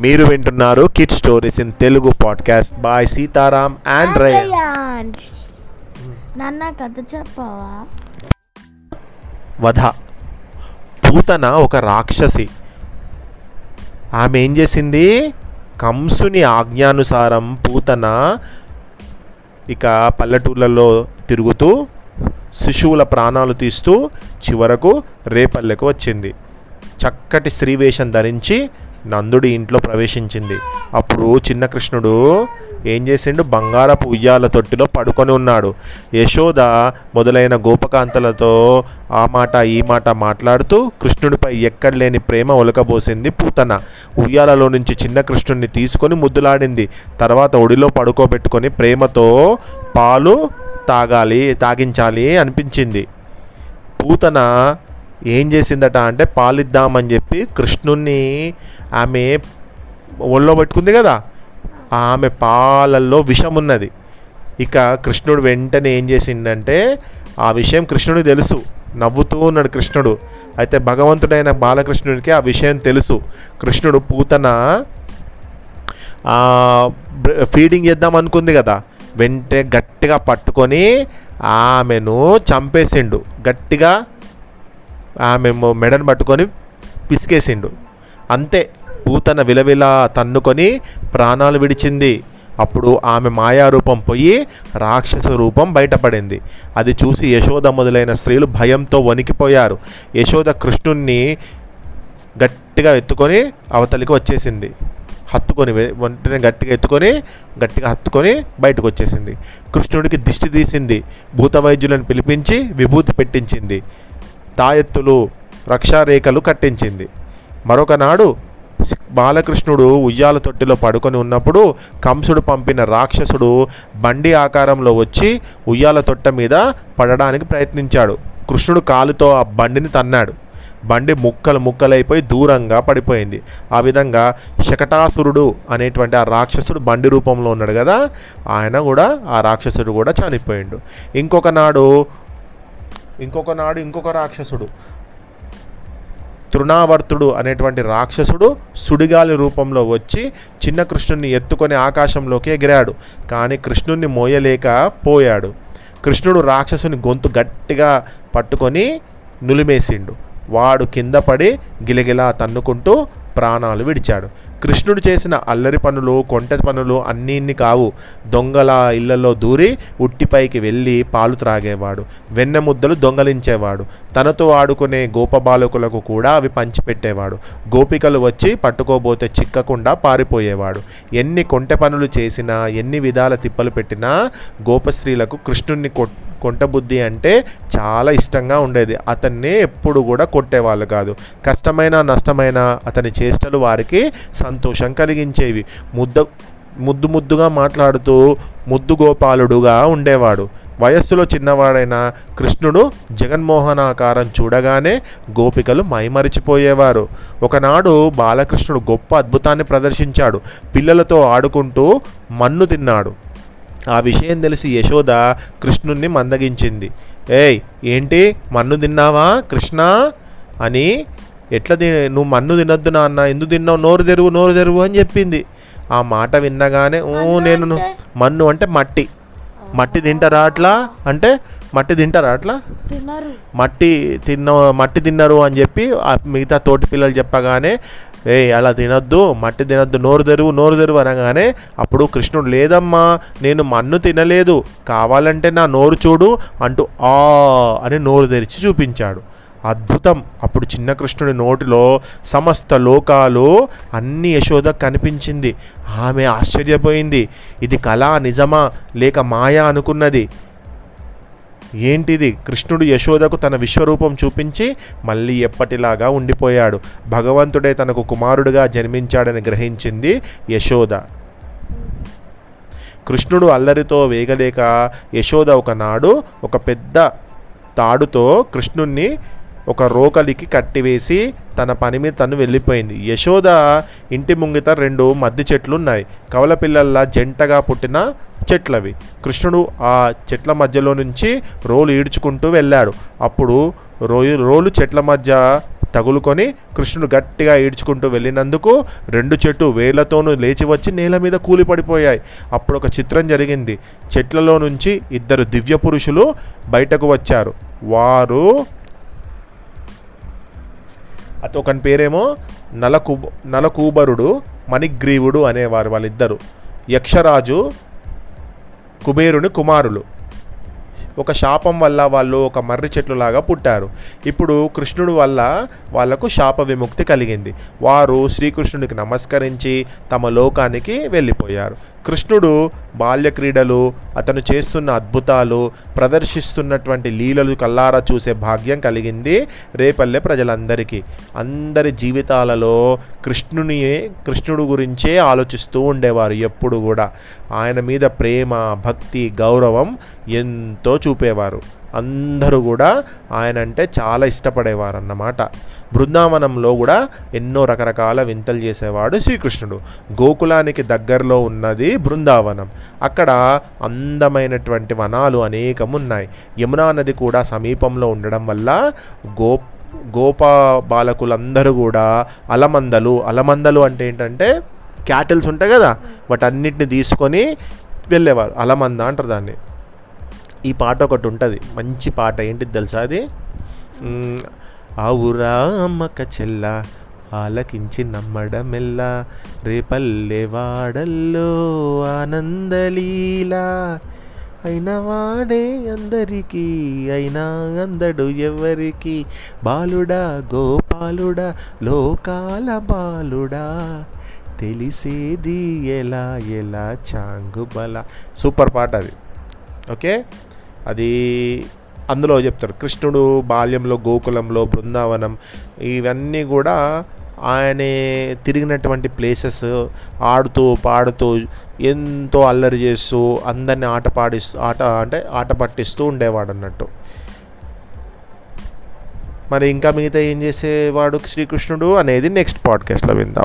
మీరు వింటున్నారు kid stories in Telugu podcast by Sitaram and. నాన్న కథ చెప్పవా? వధ. పూతన ఒక రాక్షసి. ఆమె ఏం చేసింది? కంసుని ఆజ్ఞానుసారం పూతన ఇక పల్లెటూళ్ళలో తిరుగుతూ శిశువుల ప్రాణాలు తీస్తూ చివరకు రేపల్లెకు వచ్చింది. చక్కటి స్త్రీ వేషం ధరించి నందుడి ఇంట్లో ప్రవేశించింది. అప్పుడు చిన్న కృష్ణుడు ఏం చేసిండు? బంగారపు ఉయ్యాల తొట్టిలో పడుకొని ఉన్నాడు. యశోద మొదలైన గోపకాంతలతో ఆ మాట ఈ మాట మాట్లాడుతూ కృష్ణుడిపై ఎక్కడ లేని ప్రేమ ఒలకబోసింది పూతన. ఉయ్యాలలో నుంచి చిన్న కృష్ణుడిని తీసుకొని ముద్దులాడింది. తర్వాత ఒడిలో పడుకోబెట్టుకొని ప్రేమతో పాలు తాగాలి తాగించాలి అనిపించింది. పూతన ఏం చేసిందట అంటే పాలిద్దామని చెప్పి కృష్ణుణ్ణి ఆమె ఒళ్ళో పెట్టుకుంది కదా. ఆమె పాలల్లో విషం ఉన్నది ఇక కృష్ణుడు వెంటనే ఏం చేసిండంటే ఆ విషయం కృష్ణుడికి తెలుసు. నవ్వుతూ ఉన్నాడు కృష్ణుడు. అయితే భగవంతుడైన బాలకృష్ణుడికి ఆ విషయం తెలుసు. కృష్ణుడు పూతన ఫీడింగ్ చేద్దాం అనుకుంది కదా. వెంటనే గట్టిగా పట్టుకొని ఆమెను చంపేసిండు. గట్టిగా ఆమె మెడను పట్టుకొని పిసికేసిండు. అంతే పూతన విలవిల తన్నుకొని ప్రాణాలు విడిచింది. అప్పుడు ఆమె మాయారూపం పోయి రాక్షస రూపం బయటపడింది. అది చూసి యశోద మొదలైన స్త్రీలు భయంతో వణికిపోయారు. యశోద కృష్ణుణ్ణి గట్టిగా ఎత్తుకొని అవతలికి వచ్చేసింది. హత్తుకొని వె- వెంటనే గట్టిగా ఎత్తుకొని గట్టిగా హత్తుకొని బయటకు వచ్చేసింది కృష్ణుడికి దిష్టి తీసింది. భూత వైద్యులను పిలిపించి విభూతి పెట్టించింది. తాయెత్తులు రక్షారేఖలు కట్టించింది. మరొకనాడు బాలకృష్ణుడు ఉయ్యాల తొట్టిలో పడుకొని ఉన్నప్పుడు కంసుడు పంపిన రాక్షసుడు బండి ఆకారంలో వచ్చి ఉయ్యాల తొట్ట మీద పడడానికి ప్రయత్నించాడు. కృష్ణుడు కాలుతో ఆ బండిని తన్నాడు. బండి ముక్కలు ముక్కలైపోయి దూరంగా పడిపోయింది. ఆ విధంగా శకటాసురుడు అనేటువంటి ఆ రాక్షసుడు బండి రూపంలో ఉన్నాడు కదా ఆయన కూడా ఆ రాక్షసుడు కూడా చనిపోయిండు. ఇంకొక నాడు ఇంకొక నాడు ఇంకొక రాక్షసుడు. తృణావర్తుడు అనేటువంటి రాక్షసుడు సుడిగాలి రూపంలో వచ్చి చిన్న కృష్ణుని ఎత్తుకొని ఆకాశంలోకి ఎగిరాడు. కానీ కృష్ణుణ్ణి మోయలేక పోయాడు. కృష్ణుడు రాక్షసుని గొంతు గట్టిగా పట్టుకొని నులిమేసిండు. వాడు కింద పడి గిలగిలా తన్నుకుంటూ ప్రాణాలు విడిచాడు. కృష్ణుడు చేసిన అల్లరి పనులు కొంటె పనులు అన్నీ కావు. దొంగల ఇళ్ళలో దూరి ఉట్టిపైకి వెళ్ళి పాలు త్రాగేవాడు. వెన్నె ముద్దలు దొంగలించేవాడు. తనతో ఆడుకునే గోపబాలకులకు కూడా అవి పంచిపెట్టేవాడు. గోపికలు వచ్చి పట్టుకోబోతే చిక్కకుండా పారిపోయేవాడు. ఎన్ని కొంటె పనులు చేసినా ఎన్ని విధాల తిప్పలు పెట్టినా గోపశ్రీలకు కృష్ణుణ్ణి కొట్ కొంటబుద్ధి అంటే చాలా ఇష్టంగా ఉండేది. అతన్ని ఎప్పుడు కూడా కొట్టేవాళ్ళు కాదు. కష్టమైన నష్టమైన అతని చేష్టలు వారికి సంతోషం కలిగించేవి. ముద్ద ముద్దు ముద్దుగా మాట్లాడుతూ ముద్దు గోపాలుడుగా ఉండేవాడు. వయస్సులో చిన్నవాడైన కృష్ణుడు జగన్మోహనాకారం చూడగానే గోపికలు మైమరిచిపోయేవారు. ఒకనాడు బాలకృష్ణుడు గొప్ప అద్భుతాన్ని ప్రదర్శించాడు. పిల్లలతో ఆడుకుంటూ మన్ను తిన్నాడు. ఆ విషయం తెలిసి యశోద కృష్ణుణ్ణి మందగించింది. ఏయ్ ఏంటి? మన్ను తిన్నావా కృష్ణ? అని ఎట్లా తి నువ్వు మన్ను తినొద్దు నాన్న ఎందుకు తిన్నావు? నోరు తెరువు నోరు తెరువు అని చెప్పింది. ఆ మాట విన్నగానే ఓ నేను? మన్ను అంటే మట్టి. మట్టి తింటారా అట్లా? అంటే మట్టి తింటారా అట్లా? మట్టి తిన్న మట్టి తిన్నారు అని చెప్పి మిగతా తోటి పిల్లలు చెప్పగానే ఏ అలా తినొద్దు మట్టి తినొద్దు నోరు తెరువు నోరు తెరువు అనగానే అప్పుడు కృష్ణుడు లేదమ్మా నేను మన్ను తినలేదు కావాలంటే నా నోరు చూడు అంటూ ఆ అని నోరు తెరిచి చూపించాడు. అద్భుతం. అప్పుడు చిన్న కృష్ణుడి నోటిలో సమస్త లోకాలు అన్ని యశోద కనిపించింది. ఆమె ఆశ్చర్యపోయింది. ఇది కళ నిజమా? లేక మాయా అనుకున్నది? ఏంటిది? కృష్ణుడు యశోదకు తన విశ్వరూపం చూపించి మళ్ళీ ఎప్పటిలాగా ఉండిపోయాడు. భగవంతుడే తనకు కుమారుడిగా జన్మించాడని గ్రహించింది యశోద. కృష్ణుడు అల్లరితో వేగలేక యశోద ఒకనాడు ఒక పెద్ద తాడుతో కృష్ణుణ్ణి ఒక రోకలికి కట్టివేసి తన పని మీద తను వెళ్ళిపోయింది. యశోద ఇంటి ముంగిత రెండు మద్ది చెట్లు ఉన్నాయి కవల పిల్లల్లా జంటగా పుట్టిన చెట్లవి. కృష్ణుడు ఆ చెట్ల మధ్యలో నుంచి రోలు ఈడ్చుకుంటూ వెళ్ళాడు. అప్పుడు రోయు రోలు చెట్ల మధ్య తగులుకొని కృష్ణుడు గట్టిగా ఈడ్చుకుంటూ వెళ్ళినందుకు రెండు చెట్టు వేలతోనూ లేచి వచ్చి నేల మీద కూలి పడిపోయాయి అప్పుడు ఒక చిత్రం జరిగింది. చెట్లలో నుంచి ఇద్దరు దివ్య పురుషులు బయటకు వచ్చారు. వారు ఒకని పేరేమో నలకూబ నలకూబరుడు మణిగ్రీవుడు అనేవారు వాళ్ళిద్దరు. యక్షరాజు కుబేరుని కుమారులు. ఒక శాపం వల్ల వాళ్ళు ఒక మర్రి చెట్లులాగా పుట్టారు. ఇప్పుడు కృష్ణుడు వల్ల వాళ్ళకు శాప విముక్తి కలిగింది. వారు శ్రీకృష్ణుడికి నమస్కరించి తమ లోకానికి వెళ్ళిపోయారు. కృష్ణుడు బాల్య క్రీడలు అతను చేస్తున్న అద్భుతాలు ప్రదర్శిస్తున్నటువంటి లీలలు కల్లారా చూసే భాగ్యం కలిగింది రేపల్లె ప్రజలందరికీ. అందరి జీవితాలలో కృష్ణుని కృష్ణుడు గురించే ఆలోచిస్తూ ఉండేవారు ఎప్పుడు కూడా. ఆయన మీద ప్రేమ భక్తి గౌరవం ఎంతో చూపేవారు. అందరూ కూడా ఆయన అంటే చాలా ఇష్టపడేవారు అన్నమాట బృందావనంలో కూడా ఎన్నో రకరకాల వింతలు చేసేవాడు శ్రీకృష్ణుడు. గోకులానికి దగ్గరలో ఉన్నది బృందావనం. అక్కడ అందమైనటువంటి వనాలు అనేకం ఉన్నాయి యమునా నది కూడా సమీపంలో ఉండడం వల్ల గో గోపా బాలకులందరూ కూడా అలమందలు అలమందలు అంటే ఏంటంటే క్యాటిల్స్ ఉంటాయి కదా? వాటన్నిటిని తీసుకొని వెళ్ళేవారు. అలమంద అంటారు దాన్ని. ఈ పాట ఒకటి ఉంటుంది. మంచి పాట ఏంటిది తెలుసా అది? ఆవురా అమ్మక చెల్ల ఆలకించి నమ్మడమెల్ల రేపల్లె వాడల్లో ఆనందలీలా అయిన వాడే అందరికీ అయినా అందడు ఎవరికి బాలుడా గోపాలుడా లోకాల బాలుడా. తెలిసేది ఎలా ఎలా చాంగుబల. సూపర్ పాట అది. ఓకే? అది అందులో చెప్తారు. కృష్ణుడు బాల్యంలో గోకులంలో బృందావనం ఇవన్నీ కూడా ఆయన తిరిగినటువంటి ప్లేసెస్ ఆడుతూ పాడుతూ ఎంతో అల్లరి చేస్తూ అందరిని ఆట పాడిస్తూ ఆట అంటే ఆట పట్టిస్తూ ఉండేవాడు అన్నట్టు. మరి ఇంకా మిగతా ఏం చేసేవాడు శ్రీకృష్ణుడు అనేది నెక్స్ట్ పాడ్కాస్ట్లో విందాం.